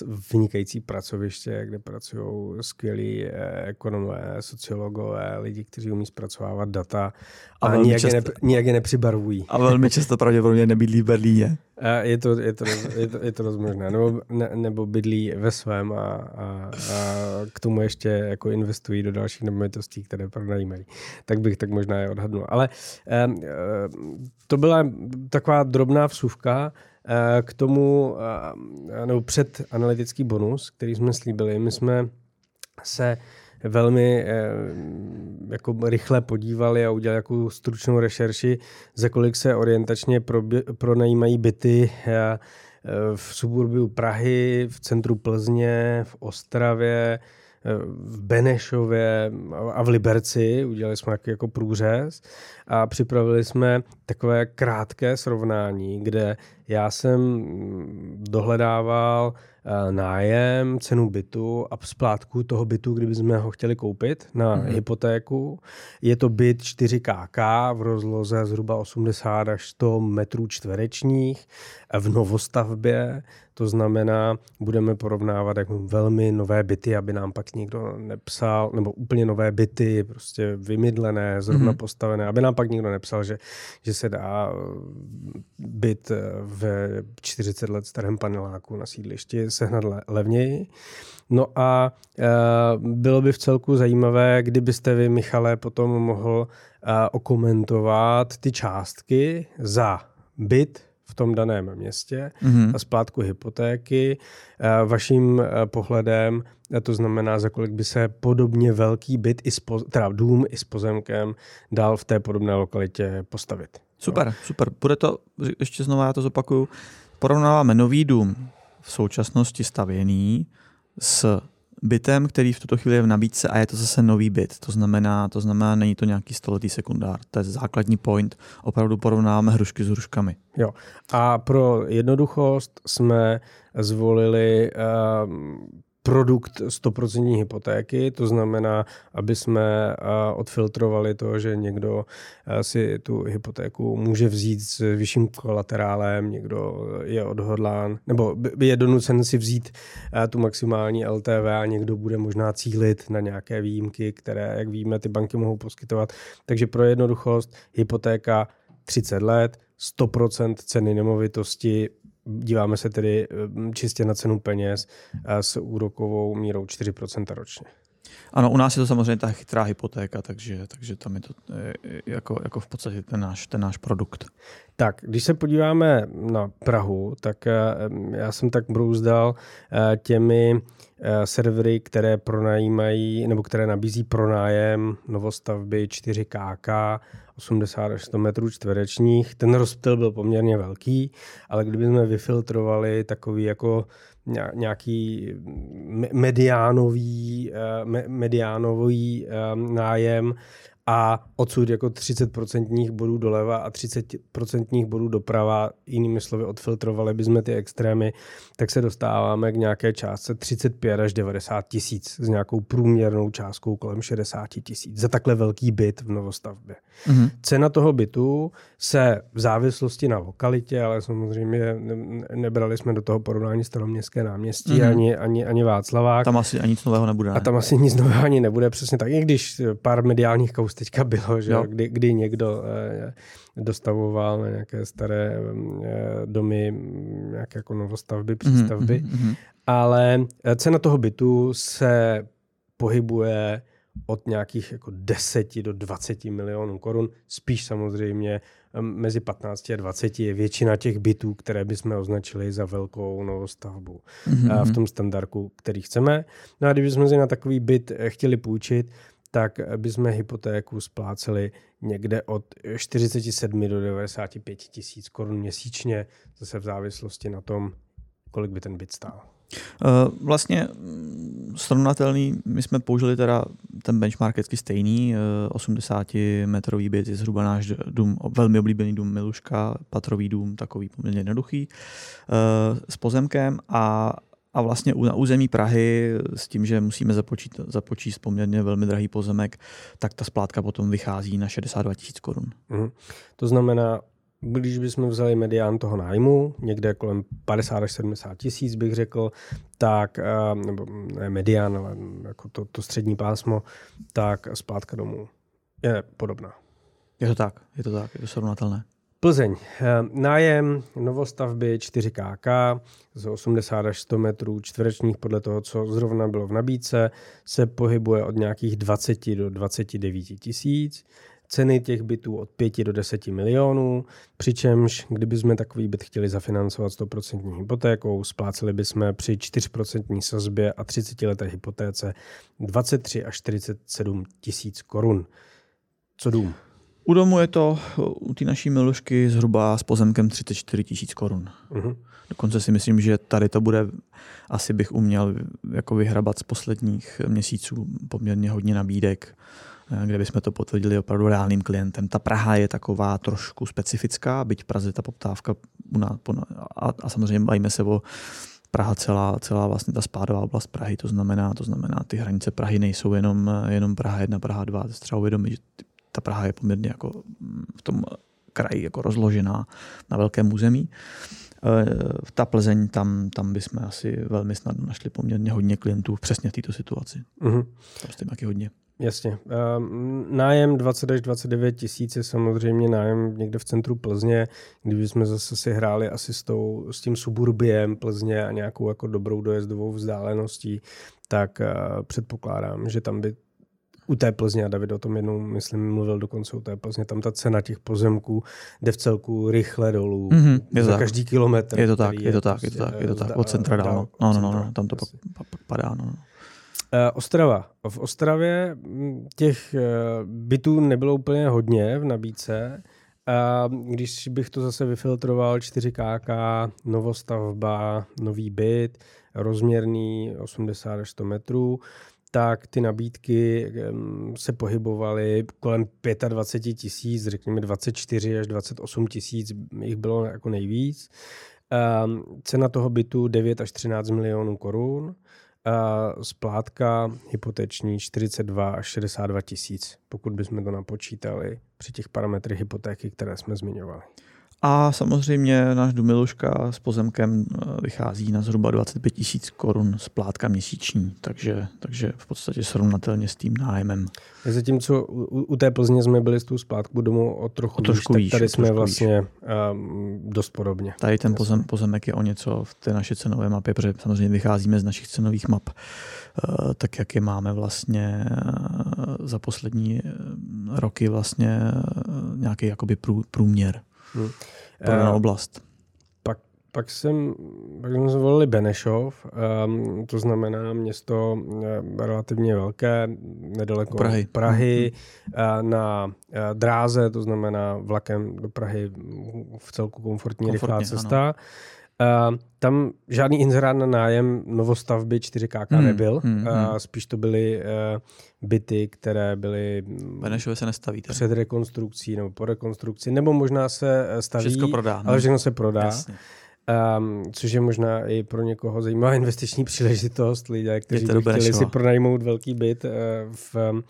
uh, vynikající pracoviště, kde pracují skvělí uh, ekonomové, sociologové, lidi, kteří umí zpracovávat data a, a nijak, často, je ne, nijak je nepřibarvují. A velmi často pravděpodobně nebydlí v Berlíně. Je to, je to, je to, je to dost možné. Nebo, ne, nebo bydlí ve svém a, a, a k tomu ještě jako investují do dalších nemovitostí, které pronajímají. Tak bych tak možná je odhadnul. Ale eh, to byla taková drobná vsuvka eh, k tomu, eh, nebo před analytický bonus, který jsme slíbili. My jsme se velmi eh, jako rychle podívali a udělali jako stručnou rešerši, za kolik se orientačně pronajímají byty eh, v suburbiu Prahy, v centru Plzně, v Ostravě, v Benešově a v Liberci. Udělali jsme jako, jako průřez a připravili jsme takové krátké srovnání, kde já jsem dohledával Eh, nájem, cenu bytu a splátku toho bytu, kdybychom ho chtěli koupit na mm-hmm. hypotéku. Je to byt 4KK v rozloze zhruba 80 až 100 metrů čtverečních v novostavbě. To znamená, budeme porovnávat jako velmi nové byty, aby nám pak někdo nepsal, nebo úplně nové byty, prostě vymydlené, zrovna mm-hmm. postavené, aby nám pak někdo nepsal, že, že se dá eh, byt eh, v 40 let starém paneláku na sídlišti sehnat le, levněji. No a e, bylo by v celku zajímavé, kdybyste vy, Michale, potom mohl e, okomentovat ty částky za byt v tom daném městě mm-hmm. a splátku hypotéky. E, vaším e, pohledem, e, to znamená, za kolik by se podobně velký byt, i spo, teda dům i s pozemkem, dal v té podobné lokalitě postavit. Super, no. super. Bude to, ještě znovu já to zopakuju, porovnáváme nový dům v současnosti stavěný s bytem, který v tuto chvíli je v nabídce a je to zase nový byt. To znamená, to znamená, není to nějaký stoletý sekundár. To je základní point. Opravdu porovnáváme hrušky s hruškami. Jo. A pro jednoduchost jsme zvolili uh, produkt 100% hypotéky, to znamená, aby jsme odfiltrovali to, že někdo si tu hypotéku může vzít s vyšším kolaterálem, někdo je odhodlán, nebo je donucen si vzít tu maximální LTV a někdo bude možná cílit na nějaké výjimky, které, jak víme, ty banky mohou poskytovat. Takže pro jednoduchost hypotéka 30 let, 100% ceny nemovitosti díváme se tedy eh, čistě na cenu peněz eh, s úrokovou mírou 4% ročně. Ano, u nás je to samozřejmě ta chytrá hypotéka, takže, takže tam je to eh, jako, jako v podstatě ten náš, ten náš produkt. Tak, když se podíváme na Prahu, tak já jsem tak brouzdal těmi servery, které pronajímají nebo které nabízí pronájem novostavby 4KK 80 až 100 metrů čtverečních. Ten rozptyl byl poměrně velký, ale kdybychom vyfiltrovali takový jako nějaký mediánový, eh, mediánový eh, nájem a odsud jako 30% bodů doleva a 30% bodů doprava, jinými slovy odfiltrovali bychom ty extrémy, tak se dostáváme k nějaké částce 35 až 90 tisíc s nějakou průměrnou částkou kolem 60 tisíc za takhle velký byt v novostavbě. Mm-hmm. Cena toho bytu se v závislosti na lokalitě, ale samozřejmě nebrali jsme do toho porovnání staroměstské náměstí mm-hmm. ani, ani, ani Václavák. Tam asi ani nic nového nebude. Ne? A tam asi nic nového ani nebude, přesně tak. I když pár mediálních kaus teďka bylo, že no. kdy, kdy někdo eh, dostavoval na nějaké staré eh, domy, nějaké jako novostavby, mhm, přístavby, mm-hmm. ale eh, cena toho bytu se pohybuje od nějakých jako 10 do 20 milionů korun, spíš samozřejmě mezi 15 a 20 je většina těch bytů, které bychom označili za velkou novostavbu mm-hmm. v tom standardu, který chceme. No a kdybychom si na takový byt chtěli půjčit, tak bychom hypotéku spláceli někde od 47 do 95 tisíc korun měsíčně, zase v závislosti na tom, kolik by ten byt stál. Eh, vlastně mm, srovnatelný, my jsme použili teda ten benchmark stejný, 80 eh, byt je zhruba náš dům, velmi oblíbený dům Miluška, patrový dům, takový poměrně jednoduchý, eh, s pozemkem a a vlastně na území Prahy s tím, že musíme započít, započíst poměrně velmi drahý pozemek, tak ta splátka potom vychází na 62 tisíc korun. Mm. To znamená, když bychom vzali medián toho nájmu, někde kolem 50 až 70 tisíc bych řekl, tak, eh, nebo ne medián, ale jako to, to střední pásmo, tak splátka domů je podobná. Je to tak, je to tak, je to srovnatelné. Plzeň. Eh, nájem novostavby 4KK z 80 až 100 metrů čtverečních podle toho, co zrovna bylo v nabídce, se pohybuje od nějakých 20 do 29 tisíc. Ceny těch bytů od 5 do 10 milionů, přičemž kdybychom takový byt chtěli zafinancovat 100% hypotékou, spláceli bychom při 4% sazbě a 30 leté hypotéce 23 až 47 tisíc korun. Co dům? U domu je to u té naší milušky zhruba s pozemkem 34 tisíc korun. Uh-huh. Dokonce si myslím, že tady to bude, asi bych uměl jako vyhrabat z posledních měsíců poměrně hodně nabídek, eh, kde bychom to potvrdili opravdu reálným klientem. Ta Praha je taková trošku specifická, byť v Praze ta poptávka a, a samozřejmě bavíme se o Praha celá, celá vlastně ta spádová oblast Prahy, to znamená, to znamená, ty hranice Prahy nejsou jenom, jenom Praha 1, Praha 2, to třeba uvědomit, že ta Praha je poměrně jako mm, v tom kraji jako rozložená na velkém území. E, ta Plzeň, tam, tam bychom asi velmi snadno našli poměrně hodně klientů přesně v této situaci. Mm-hmm. Prostě taky hodně. Jasně. Um, nájem 20 až 29 tisíc je samozřejmě nájem někde v centru Plzně. Kdybychom zase si hráli asi s, tou, s tím suburbiem Plzně a nějakou jako dobrou dojezdovou vzdáleností, tak uh, předpokládám, že tam by u té Plzně, a David o tom jednou, myslím, mluvil dokonce u té Plzně, tam ta cena těch pozemků jde v celku rychle dolů. Mm-hmm, je za tak. každý kilometr. Je to tak, je to tak, je to tak, je to tak, od centra dál. No, no, no, no, tam to pak, pak padá. No. Uh, Ostrava. V Ostravě těch uh, bytů nebylo úplně hodně v nabídce. Když bych to zase vyfiltroval, 4KK, novostavba, nový byt, rozměrný 80 až 100 metrů, tak ty nabídky se pohybovaly kolem 25 tisíc, řekněme 24 až 28 tisíc, jich bylo jako nejvíc. Cena toho bytu 9 až 13 milionů korun splátka hypoteční 42 až 62 tisíc, pokud bychom to napočítali při těch parametrech hypotéky, které jsme zmiňovali. A samozřejmě náš Dumiluška s pozemkem eh, vychází na zhruba 25 tisíc korun splátka měsíční, takže, takže v podstatě srovnatelně s tím nájemem. Zatímco u, u té Plzně jsme byli s tou splátkou domů o trochu, o trošku výš, tady jsme vlastně um, dost podobně. Tady ten pozem, pozemek je o něco v té naší cenové mapě, protože samozřejmě vycházíme z našich cenových map, uh, tak jak je máme vlastně uh, za poslední roky vlastně uh, nějaký jakoby průměr. Hmm pro danou eh, oblast. Pak, pak, jsem, pak jsme zvolili Benešov, um, to znamená město um, relativně velké, nedaleko Prahy, Prahy uh, na dráze, to znamená vlakem do Prahy v celku komfortní, rychlá cesta. Ano. Uh, tam žádný inzerát na nájem novostavby 4KK hmm, nebyl. Hmm, uh, spíš to byly uh, byty, které byly Benešově se nestaví. Před rekonstrukcí nebo po rekonstrukci, nebo možná se staví, všechno prodá, ale všechno se prodá. Jasně. Um, což je možná i pro někoho zajímavá investiční příležitost. Lidé, kteří by chtěli si pronajmout velký byt uh, v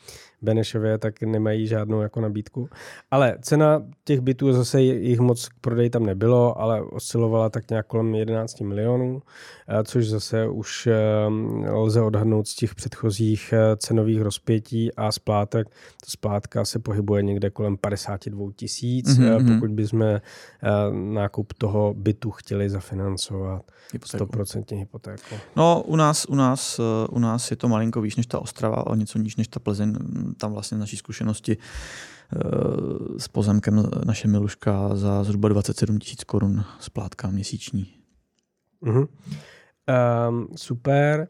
Benešově, tak nemají žádnou jako nabídku. Ale cena těch bytů zase jich moc k prodeji tam nebylo, ale oscilovala tak nějak kolem 11 milionů, eh, což zase už eh, lze odhadnout z těch předchozích eh, cenových rozpětí a splátek. Ta splátka se pohybuje někde kolem 52 tisíc, mm-hmm. pokud bychom nákup toho bytu chtěli zafinancovat. Hypotéku. 100% hypotéku. No, u nás, u, nás, u nás je to malinko výš než ta Ostrava, o něco níž než ta Plzeň tam vlastně naší zkušenosti eh, s pozemkem naše Miluška za zhruba 27 tisíc korun splátka měsíční. Uh-huh. Um, super.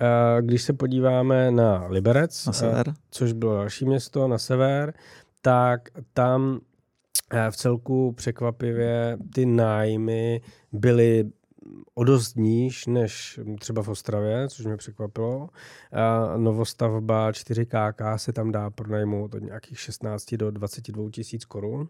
Uh, když se podíváme na Liberec, na sever. Uh, což bylo další město, na sever, tak tam v celku překvapivě ty nájmy byly o dost níž než třeba v Ostravě, což mě překvapilo. A novostavba 4KK se tam dá pronajmout od nějakých 16 do 22 tisíc korun.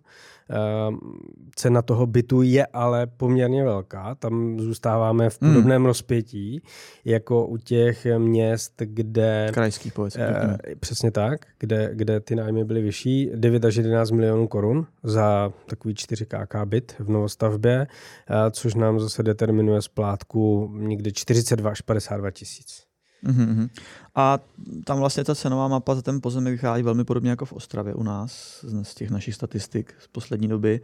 Cena toho bytu je ale poměrně velká, tam zůstáváme v hmm. podobném hmm. rozpětí, jako u těch měst, kde... Krajský povedz. Eh, přesně tak, kde, kde ty nájmy byly vyšší, 9 až 11 milionů korun za takový 4KK byt v novostavbě, eh, což nám zase determinuje determinuje splátku někde 42 až 52 tisíc. Mm-hmm. A tam vlastně ta cenová mapa za ten pozemek vychází velmi podobně jako v Ostravě u nás, z těch našich statistik z poslední doby.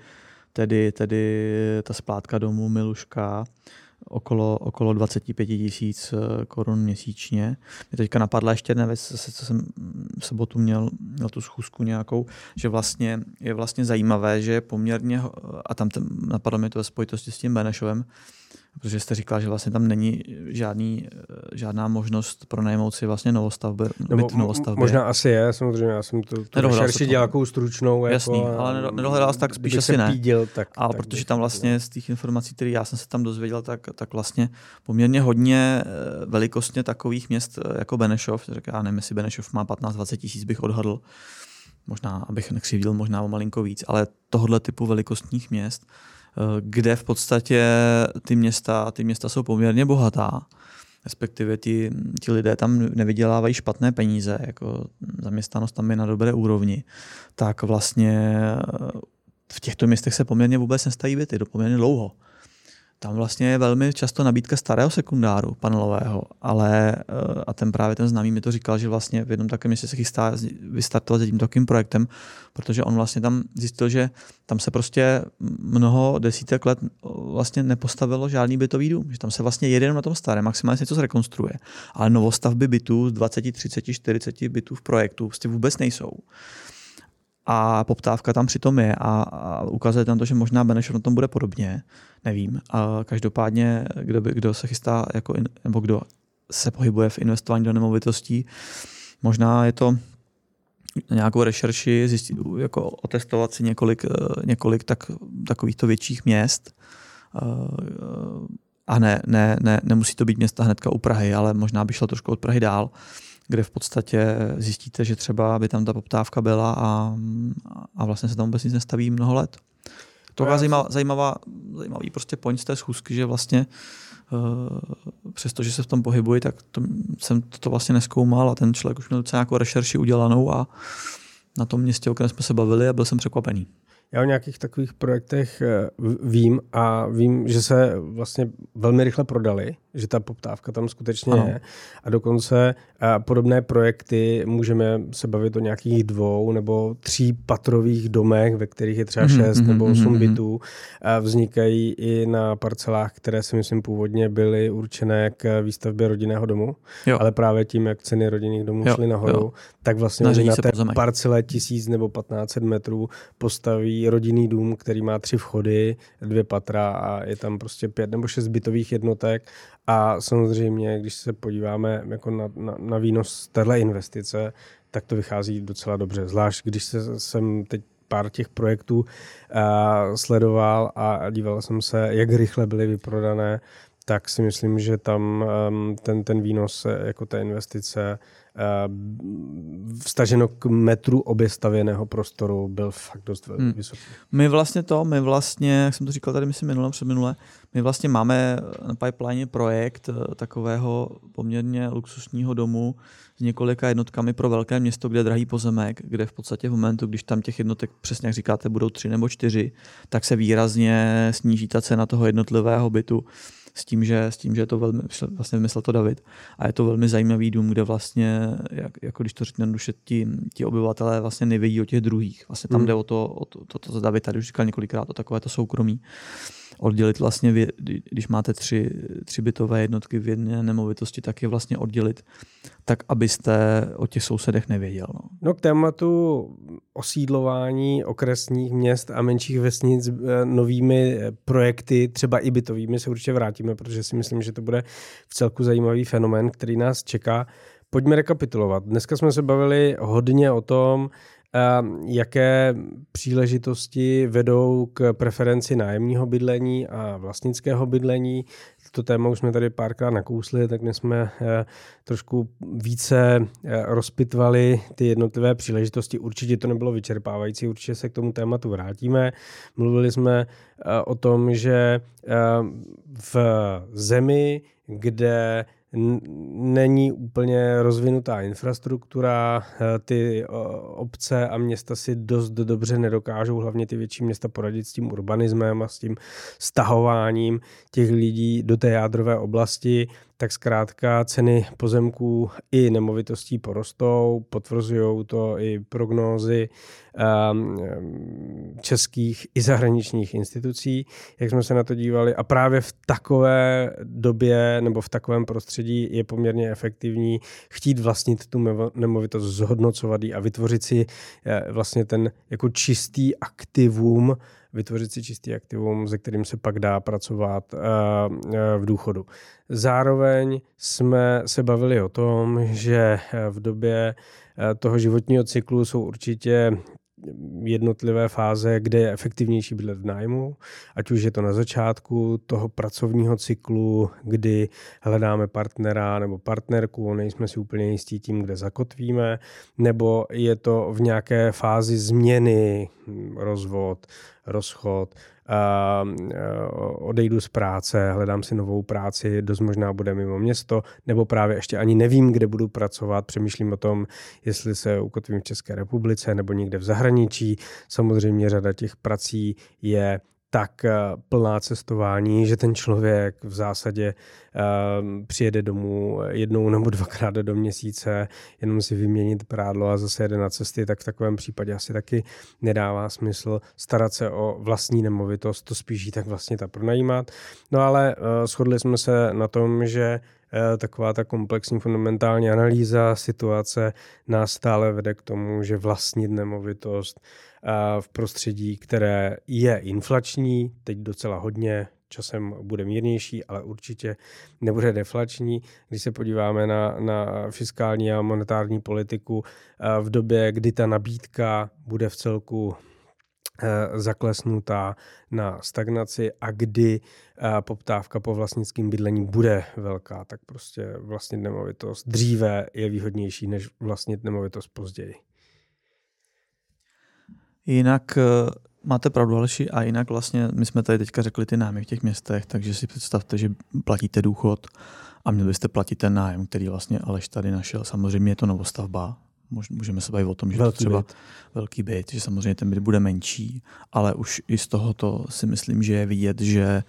Tedy, tedy ta splátka domů Miluška okolo, okolo 25 tisíc eh, korun měsíčně. Mě teďka napadla ještě jedna věc, co jsem v sobotu měl, měl tu schůzku nějakou, že vlastně je vlastně zajímavé, že je poměrně, a tam napadlo mě to ve spojitosti s tím Benešovem, protože jste říkal, že vlastně tam není žádný, eh, žádná možnost pronajmout si vlastně novostavby, Nebo byt. Možná asi je, samozřejmě, já jsem to, to šerši dělal nějakou stručnou. Jasný, jako, ale nedohledal tak spíš asi ne. Pídil, tak, ale tak protože tam vlastně z těch informací, které já jsem se tam dozvěděl, tak, tak vlastně poměrně hodně eh, velikostně takových měst eh, jako Benešov, tak já nevím, jestli Benešov má 15-20 tisíc, bych odhadl, možná, abych nekřivdil, možná o malinko víc, ale tohle typu velikostních měst, kde v podstatě ty města, ty města jsou poměrně bohatá, respektive ti, ti lidé tam nevydělávají špatné peníze, jako zaměstnanost tam je na dobré úrovni, tak vlastně eh, v těchto městech se poměrně vůbec nestaví byty, do poměrně dlouho. Tam vlastně je velmi často nabídka starého sekundáru panelového, ale eh, a ten právě ten známý mi to říkal, že vlastně v jednom takovém městě se chystá vystartovat s tím takovým projektem, protože on vlastně tam zjistil, že tam se prostě mnoho desítek let vlastně nepostavilo žádný bytový dům, že tam se vlastně jede na tom starém, maximálně něco zrekonstruuje, ale novostavby bytů z 20, 30, 40 bytů v projektu prostě vůbec nejsou a poptávka tam přitom je a, ukazuje tam to, že možná Benešov na tom bude podobně, nevím. A každopádně, kdo, by, kdo se chystá, jako in, nebo kdo se pohybuje v investování do nemovitostí, možná je to nějakou rešerši, zjistit, jako otestovat si několik, několik tak, takovýchto větších měst, a ne, ne, ne, nemusí to být města hnedka u Prahy, ale možná by šlo trošku od Prahy dál, kde v podstatě zjistíte, že třeba by tam ta poptávka byla a, a vlastně se tam vůbec nic nestaví mnoho let. To je zajímavá, zajímavá, zajímavý prostě point z té schůzky, že vlastně uh, přestože se v tom pohybuji, tak to, jsem to vlastně neskoumal a ten člověk už měl docela nějakou rešerši udělanou a na tom městě, o kterém jsme se bavili a byl jsem překvapený. Já o nějakých takových projektech eh, vím a vím, že se vlastně velmi rychle prodali, že ta poptávka tam skutečně ano. je. A dokonce a podobné projekty můžeme se bavit o nějakých dvou nebo tří patrových domech, ve kterých je třeba mhm, šest mm-hmm, nebo osm mm-hmm. bytů. A vznikají i na parcelách, které si myslím původně byly určené k výstavbě rodinného domu, jo. ale právě tím, jak ceny rodinných domů jo, šly nahoru, jo. tak vlastně na, na té parcele tisíc nebo 1500 metrů postaví rodinný dům, který má tři vchody, dvě patra a je tam prostě pět nebo šest bytových jednotek a samozřejmě, když se podíváme jako na, na, na výnos téhle investice, tak to vychází docela dobře. Zvlášť, když se, jsem teď pár těch projektů uh, sledoval a díval jsem se, jak rychle byly vyprodané, tak si myslím, že tam um, ten, ten výnos eh, jako té investice uh, vstaženo k metru oběstavěného prostoru byl fakt dost hmm. vysoký. My vlastně to, my vlastně, jak jsem to říkal tady myslím minule, předminule, my vlastně máme na pipeline projekt eh, takového poměrně luxusního domu s několika jednotkami pro velké město, kde je drahý pozemek, kde v podstatě v momentu, když tam těch jednotek, přesně jak říkáte, budou tři nebo čtyři, tak se výrazně sníží ta cena toho jednotlivého bytu s tím, že, s tím, že je to velmi, vlastně vymyslel to David. A je to velmi zajímavý dům, kde vlastně, jak, jako když to řekne duše, ti, ti obyvatelé vlastně nevědí o těch druhých. Vlastně tam hmm. jde o to, o to, to, to, to David tady už říkal několikrát, o takové to soukromí oddělit vlastně, když máte tři, tři bytové jednotky v jedné nemovitosti, tak je vlastně oddělit tak, abyste o těch sousedech nevěděl. No, no k tématu osídlování okresních měst a menších vesnic eh, novými eh, projekty, třeba i bytovými, se určitě vrátíme, protože si myslím, že to bude v celku zajímavý fenomen, který nás čeká. Pojďme rekapitulovat. Dneska jsme se bavili hodně o tom, jaké příležitosti vedou k preferenci nájemního bydlení a vlastnického bydlení. To téma už jsme tady párkrát nakousli, tak my jsme eh, trošku více eh, rozpitvali ty jednotlivé příležitosti. Určitě to nebylo vyčerpávající, určitě se k tomu tématu vrátíme. Mluvili jsme eh, o tom, že v zemi, kde není úplně rozvinutá infrastruktura, eh, ty obce a města si dost dobře nedokážou, hlavně ty větší města, poradit s tím urbanismem a s tím stahováním těch lidí do té jádrové oblasti tak zkrátka ceny pozemků i nemovitostí porostou, potvrzují to i prognózy um, českých i zahraničních institucí, jak jsme se na to dívali. A právě v takové době nebo v takovém prostředí je poměrně efektivní chtít vlastnit tu nemovitost, zhodnocovat a vytvořit si eh, vlastně ten jako čistý aktivum, vytvořit si čistý aktivum, se kterým se pak dá pracovat eh, eh, v důchodu. Zároveň jsme se bavili o tom, že eh, v době toho životního cyklu jsou určitě jednotlivé fáze, kde je efektivnější bydlet v nájmu, ať už je to na začátku toho pracovního cyklu, kdy hledáme partnera nebo partnerku, nejsme si úplně jistí tím, kde zakotvíme, nebo je to v nějaké fázi změny, rozvod, rozchod, odejdu z práce, hledám si novou práci, dost možná bude mimo město, nebo právě ještě ani nevím, kde budu pracovat, přemýšlím o tom, jestli se ukotvím v České republice nebo někde v zahraničí. Samozřejmě řada těch prací je tak eh, plná cestování, že ten člověk v zásadě uh, přijede domů jednou nebo dvakrát do měsíce, jenom si vyměnit prádlo a zase jede na cesty, tak v takovém případě asi taky nedává smysl starat se o vlastní nemovitost, to spíš tak vlastně ta pronajímat. No ale uh, shodli jsme se na tom, že taková ta komplexní fundamentální analýza situace nás stále vede k tomu, že vlastnit nemovitost v prostředí, které je inflační, teď docela hodně, časem bude mírnější, ale určitě nebude deflační. Když se podíváme na, na fiskální a monetární politiku v době, kdy ta nabídka bude v celku Eh, zaklesnutá na stagnaci a kdy eh, poptávka po vlastnickém bydlení bude velká, tak prostě vlastnit nemovitost dříve je výhodnější, než vlastnit nemovitost později. Jinak eh, máte pravdu, Aleši, a jinak vlastně my jsme tady teďka řekli ty nájmy v těch městech, takže si představte, že platíte důchod a měli byste platit ten nájem, který vlastně Aleš tady našel. Samozřejmě je to novostavba, můžeme se bavit o tom, že velký to třeba byt. velký byt, že samozřejmě ten byt bude menší, ale už i z tohoto si myslím, že je vidět, že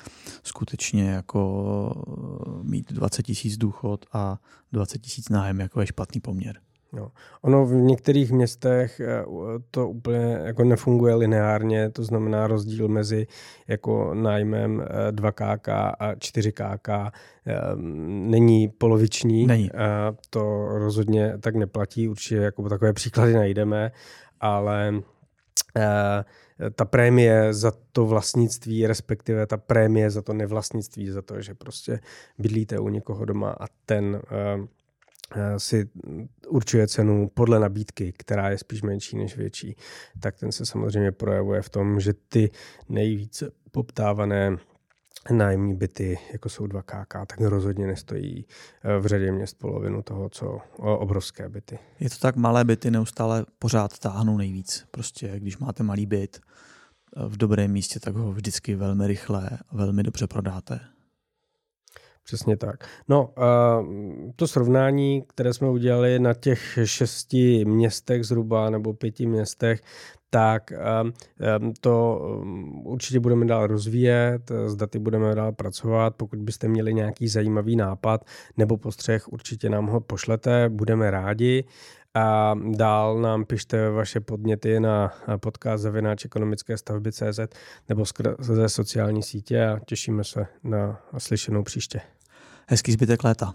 skutečně jako mít 20 tisíc důchod a 20 tisíc nájem jako je špatný poměr. No. Ono v některých městech eh, to úplně jako nefunguje lineárně, to znamená rozdíl mezi jako nájmem 2KK eh, a 4KK eh, není poloviční. Není. To rozhodně tak neplatí, určitě jako takové příklady najdeme, ale ta prémie za to vlastnictví, respektive ta prémie za to nevlastnictví, za to, že prostě bydlíte u někoho doma a ten si určuje cenu podle nabídky, která je spíš menší než větší, tak ten se samozřejmě projevuje v tom, že ty nejvíce poptávané nájemní byty, jako jsou 2KK, tak rozhodně nestojí eh, v řadě měst polovinu toho, co obrovské byty. Je to tak, malé byty neustále pořád táhnou nejvíc. Prostě když máte malý byt eh, v dobrém místě, tak ho vždycky velmi rychle, velmi dobře prodáte. Přesně tak. No, to srovnání, které jsme udělali na těch šesti městech zhruba, nebo pěti městech, tak to určitě budeme dál rozvíjet, s daty budeme dál pracovat. Pokud byste měli nějaký zajímavý nápad nebo postřeh, určitě nám ho pošlete, budeme rádi. A dál nám pište vaše podněty na podcast zavináč ekonomické stavby CZ nebo skrze sociální sítě a těšíme se na slyšenou příště. Hezký zbytek léta.